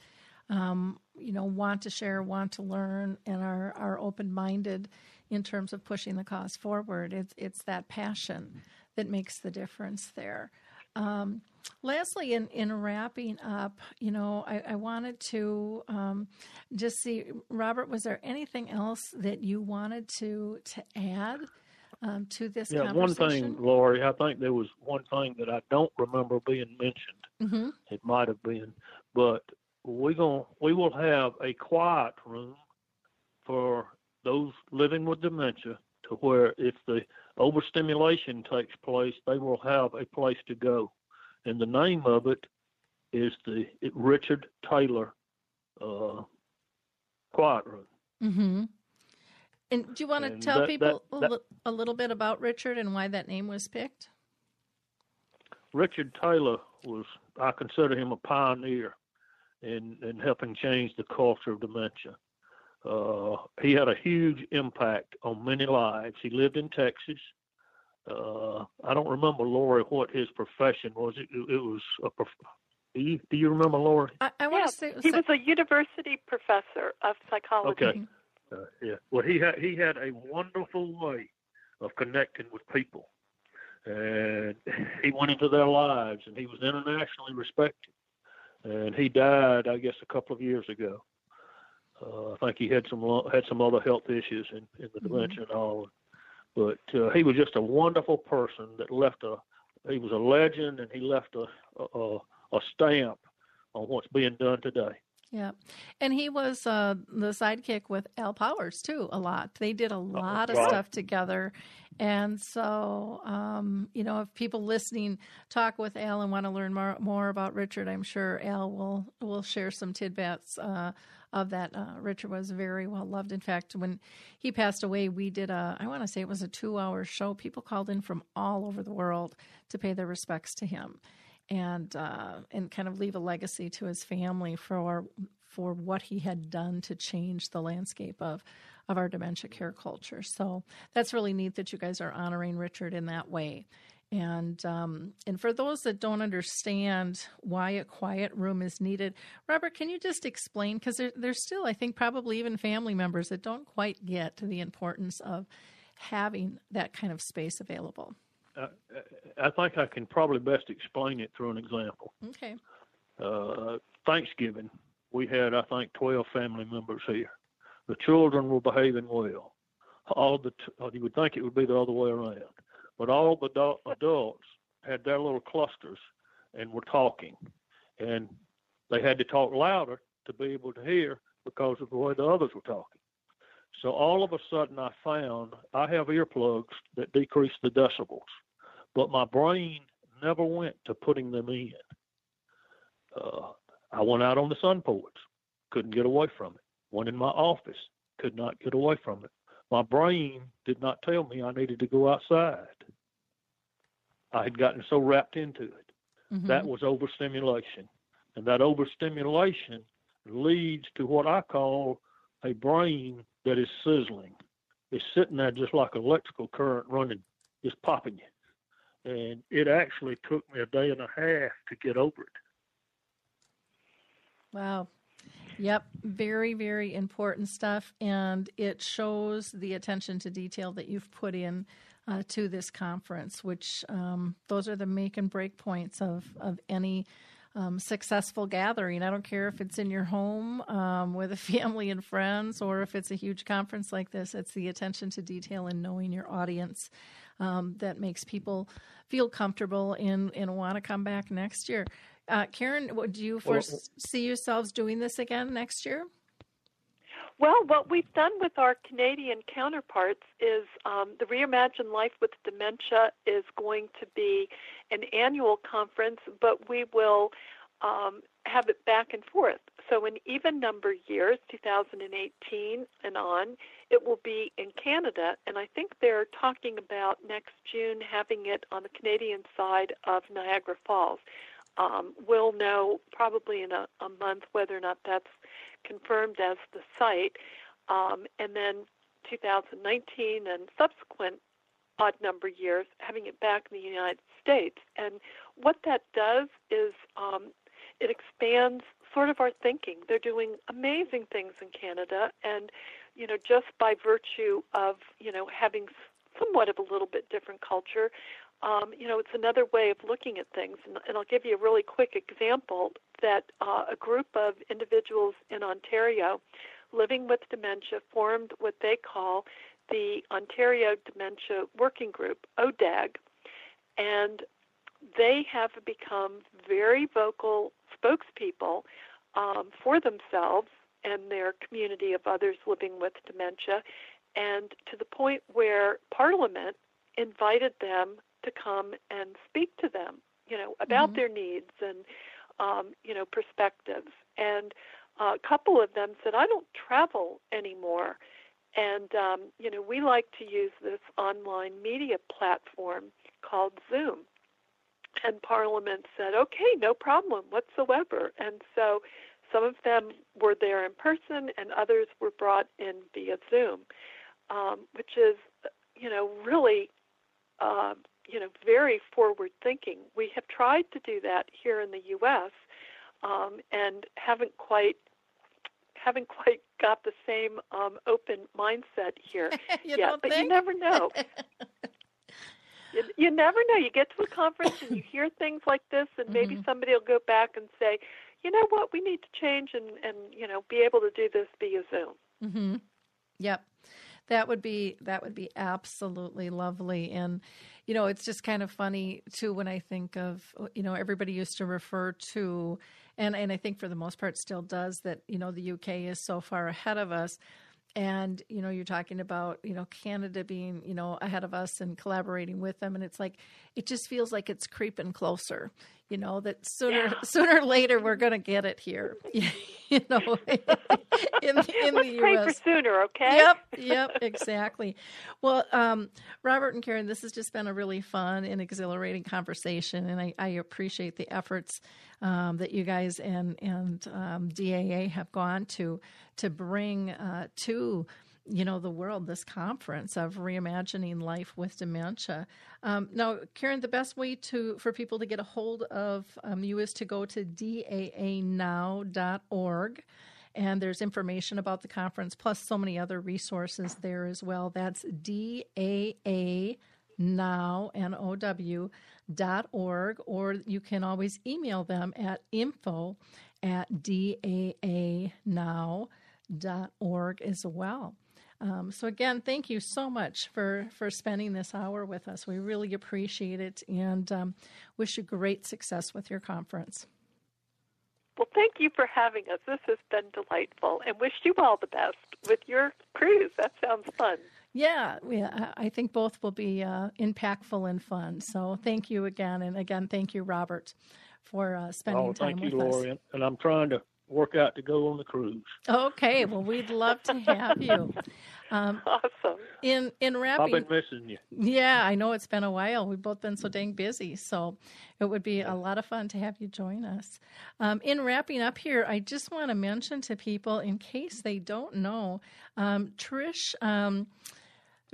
um, you know, want to share, want to learn, and are are open minded in terms of pushing the cause forward. It's it's that passion that makes the difference there. Um, lastly, in, in wrapping up, you know, I, I wanted to um, just see, Robert, was there anything else that you wanted to to add? um, to this yeah, one thing, Lori, I think there was one thing that I don't remember being mentioned. Mm-hmm. It might have been, but we going we will have a quiet room for those living with dementia, to where if the overstimulation takes place, they will have a place to go, and the name of it is the Richard Taylor uh, Quiet Room. Mm-hmm. And do you want to tell that, people that, that, a little bit about Richard and why that name was picked? Richard Taylor was, I consider him a pioneer in, in helping change the culture of dementia. Uh, he had a huge impact on many lives. He lived in Texas. Uh, I don't remember, Lori, what his profession was. It, it was a prof- do you, do you remember, Lori? I, I want yeah, to say he was a university professor of psychology. Okay. Uh, yeah. Well, he had he had a wonderful way of connecting with people, and he went into their lives, and he was internationally respected. And he died, I guess, a couple of years ago. Uh, I think he had some had some other health issues in, in the mm-hmm. and all. But uh, he was just a wonderful person that left a. He was a legend, and he left a a, a stamp on what's being done today. Yeah. And he was uh, the sidekick with Al Powers, too, a lot. They did a lot of stuff together. And so, um, you know, if people listening talk with Al and want to learn more, more about Richard, I'm sure Al will, will share some tidbits uh, of that. Uh, Richard was very well loved. In fact, when he passed away, we did a, I want to say it was a two hour show. People called in from all over the world to pay their respects to him and uh, and kind of leave a legacy to his family for for what he had done to change the landscape of of our dementia care culture. So that's really neat that you guys are honoring Richard in that way. And um, and for those that don't understand why a quiet room is needed, Robert, can you just explain? Because there, there's still, I think, probably even family members that don't quite get to the importance of having that kind of space available. Uh, I think I can probably best explain it through an example. Okay. Uh, Thanksgiving, we had I think 12 family members here. The children were behaving well. All the t- you would think it would be the other way around but all the adult, adults had their little clusters and were talking, and they had to talk louder to be able to hear because of the way the others were talking. So all of a sudden, I found I have earplugs that decrease the decibels, but my brain never went to putting them in. Uh, I went out on the sun porch, couldn't get away from it. Went in my office, could not get away from it. My brain did not tell me I needed to go outside. I had gotten so wrapped into it. Mm-hmm. That was overstimulation. And that overstimulation leads to what I call a brain that is sizzling. It's sitting there just like electrical current running, just popping you. And it actually took me a day and a half to get over it. Wow. Yep, very, very important stuff. And it shows the attention to detail that you've put in uh, to this conference, which um, those are the make and break points of, of any um, successful gathering. I don't care if it's in your home um, with a *laughs* family and friends or if it's a huge conference like this, it's the attention to detail and knowing your audience um, that makes people feel comfortable and, and want to come back next year. Uh, Karen, do you foresee yourselves doing this again next year? Well, what we've done with our Canadian counterparts is um, the Reimagine Life with Dementia is going to be an annual conference, but we will um, have it back and forth. So, in even number years, 2018 and on, it will be in Canada, and I think they're talking about next June having it on the Canadian side of Niagara Falls. Um, we'll know probably in a, a month whether or not that's confirmed as the site. Um, and then 2019 and subsequent odd number years, having it back in the United States. And what that does is um, it expands sort of our thinking. They're doing amazing things in Canada, and you know, just by virtue of you know having somewhat of a little bit different culture, um, you know, it's another way of looking at things. And, and I'll give you a really quick example that uh, a group of individuals in Ontario living with dementia formed what they call the Ontario Dementia Working Group, ODAG, and they have become very vocal spokespeople um, for themselves and their community of others living with dementia, and to the point where Parliament invited them to come and speak to them, you know, about mm-hmm. their needs and, um, you know, perspectives. And uh, a couple of them said, I don't travel anymore. And, um, you know, we like to use this online media platform called Zoom. And Parliament said, okay, no problem whatsoever. And so some of them were there in person and others were brought in via Zoom, um, which is, you know, really uh, you know, very forward thinking. We have tried to do that here in the U.S. Um, and haven't quite haven't quite got the same um, open mindset here *laughs* yet. But think? you never know. *laughs* you, you, never know. You get to a conference and you hear things like this, and maybe mm-hmm. somebody will go back and say, "You know what? We need to change and and you know be able to do this via Zoom." Mm-hmm. Yep that would be that would be absolutely lovely and you know it's just kind of funny too when i think of you know everybody used to refer to and and i think for the most part still does that you know the uk is so far ahead of us. And you know you're talking about you know canada being you know ahead of us and collaborating with them. And it's like it just feels like it's creeping closer you know that sooner yeah. *laughs* sooner or later we're going to get it here *laughs* you know in, in Let's the pray US. for sooner okay yep yep exactly well um, Robert and Karen this has just been a really fun and exhilarating conversation and I, I appreciate the efforts um, that you guys and and um, DAA have gone to to bring uh, to you know the world this conference of reimagining life with dementia. Um, now karen the best way to for people to get a hold of um, you is to go to daanow.org and there's information about the conference plus so many other resources there as well. That's daa now n-o-w dot org or you can always email them at info at daa now dot org as well um, so again, thank you so much for for spending this hour with us. We really appreciate it, and um, wish you great success with your conference. Well, thank you for having us. This has been delightful, and wish you all the best with your cruise. That sounds fun. Yeah, yeah, I think both will be uh, impactful and fun. So thank you again, and again, thank you, Robert, for uh, spending oh, time thank with you, us. Lori, and I'm trying to work out to go on the cruise. Okay, well, we'd love to have you. *laughs* Um, *laughs* awesome. In in wrapping, I've been missing you. Yeah, I know it's been a while. We've both been so dang busy, so it would be a lot of fun to have you join us. Um, in wrapping up here, I just want to mention to people, in case they don't know, um, Trish. Um,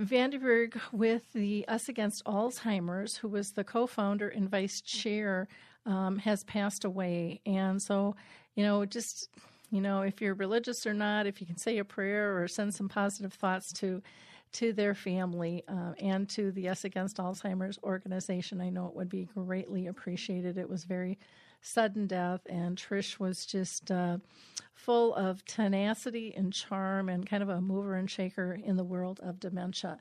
Vradenburg with the Us Against Alzheimer's, who was the co founder and vice chair, um, has passed away. And so, you know, just, you know, if you're religious or not, if you can say a prayer or send some positive thoughts to to their family uh, and to the Us Against Alzheimer's organization, I know it would be greatly appreciated. It was very sudden death, and Trish was just uh, full of tenacity and charm and kind of a mover and shaker in the world of dementia.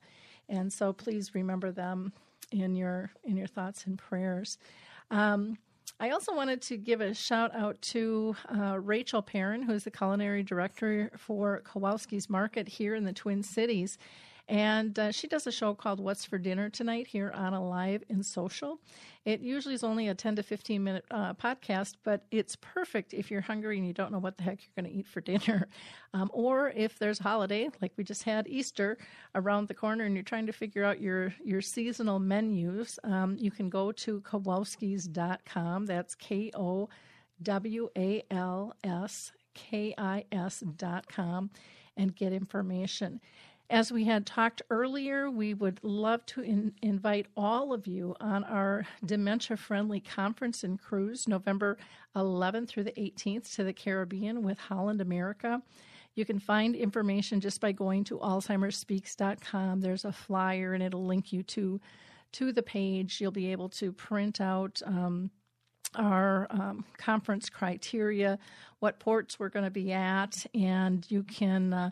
And so, please remember them in your in your thoughts and prayers. Um, I also wanted to give a shout out to uh, Rachel Perrin, who's the culinary director for Kowalski's Market here in the Twin Cities. And uh, she does a show called What's for Dinner Tonight here on Alive and Social. It usually is only a 10 to 15 minute uh, podcast, but it's perfect if you're hungry and you don't know what the heck you're going to eat for *laughs* dinner. Um, or if there's a holiday, like we just had Easter around the corner and you're trying to figure out your, your seasonal menus, um, you can go to kowalskis.com. That's K O W A L S K I S.com and get information. As we had talked earlier, we would love to in, invite all of you on our dementia friendly conference and cruise November 11th through the 18th to the Caribbean with Holland America. You can find information just by going to alzheimersspeaks.com. There's a flyer and it'll link you to to the page. You'll be able to print out um, our um, conference criteria, what ports we're going to be at, and you can uh,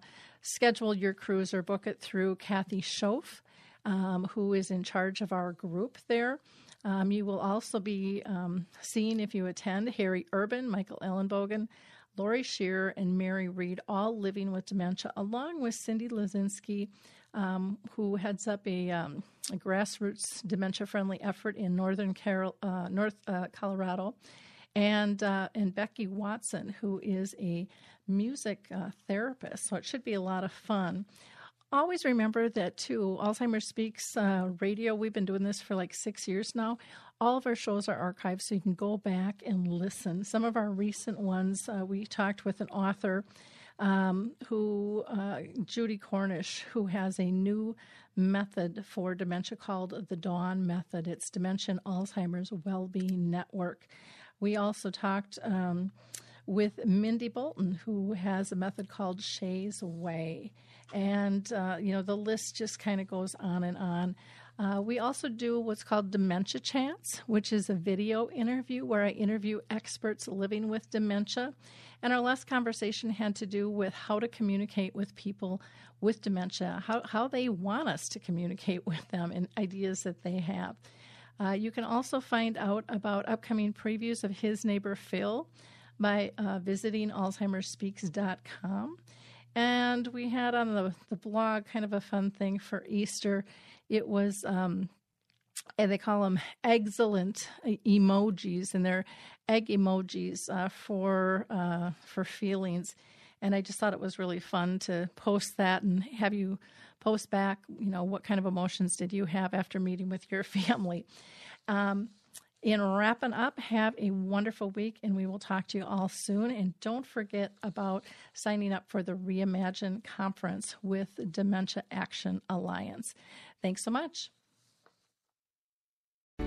schedule your cruise or book it through Kathy Schoaf, um, who is in charge of our group there. Um, you will also be um, seeing, if you attend, Harry Urban, Michael Ellenbogen, Laurie Scherrer, and Mary Reed, all living with dementia, along with Cindy Lazinski, um, who heads up a, um, a grassroots dementia-friendly effort in northern Carol, uh, North uh, Colorado, and uh, and Becky Watson, who is a music uh, therapist. So it should be a lot of fun. Always remember that too. Alzheimer's Speaks uh, Radio. We've been doing this for like six years now. All of our shows are archived, so you can go back and listen. Some of our recent ones, uh, we talked with an author um, who, uh, Judy Cornish, who has a new method for dementia called the Dawn Method. It's Dementia Alzheimer's Wellbeing Network. We also talked. Um, with Mindy Bolton, who has a method called Shay's Way. And, uh, you know, the list just kind of goes on and on. Uh, we also do what's called Dementia Chats, which is a video interview where I interview experts living with dementia. And our last conversation had to do with how to communicate with people with dementia, how, how they want us to communicate with them, and ideas that they have. Uh, you can also find out about upcoming previews of His Neighbor Phil by uh, visiting alzheimersspeaks.com. And we had on the, the blog kind of a fun thing for Easter. It was, um, they call them excellent emojis, and they're egg emojis uh, for uh, for feelings. And I just thought it was really fun to post that and have you post back. You know, what kind of emotions did you have after meeting with your *laughs* family? Um, in wrapping up, have a wonderful week, and we will talk to you all soon. And don't forget about signing up for the Reimagine Conference with Dementia Action Alliance. Thanks so much.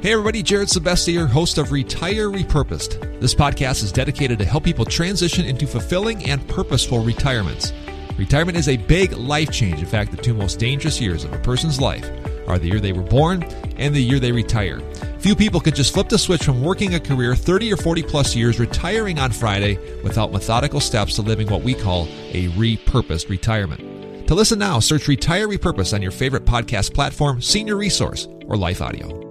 Hey everybody, Jared Sebestier, host of Retire Repurposed. This podcast is dedicated to help people transition into fulfilling and purposeful retirements. Retirement is a big life change. In fact, the two most dangerous years of a person's life are the year they were born and the year they retire. Few people can just flip the switch from working a career 30 or 40 plus years, retiring on Friday without methodical steps to living what we call a repurposed retirement. To listen now, search Retire Repurpose on your favorite podcast platform, Senior Resource, or Life Audio.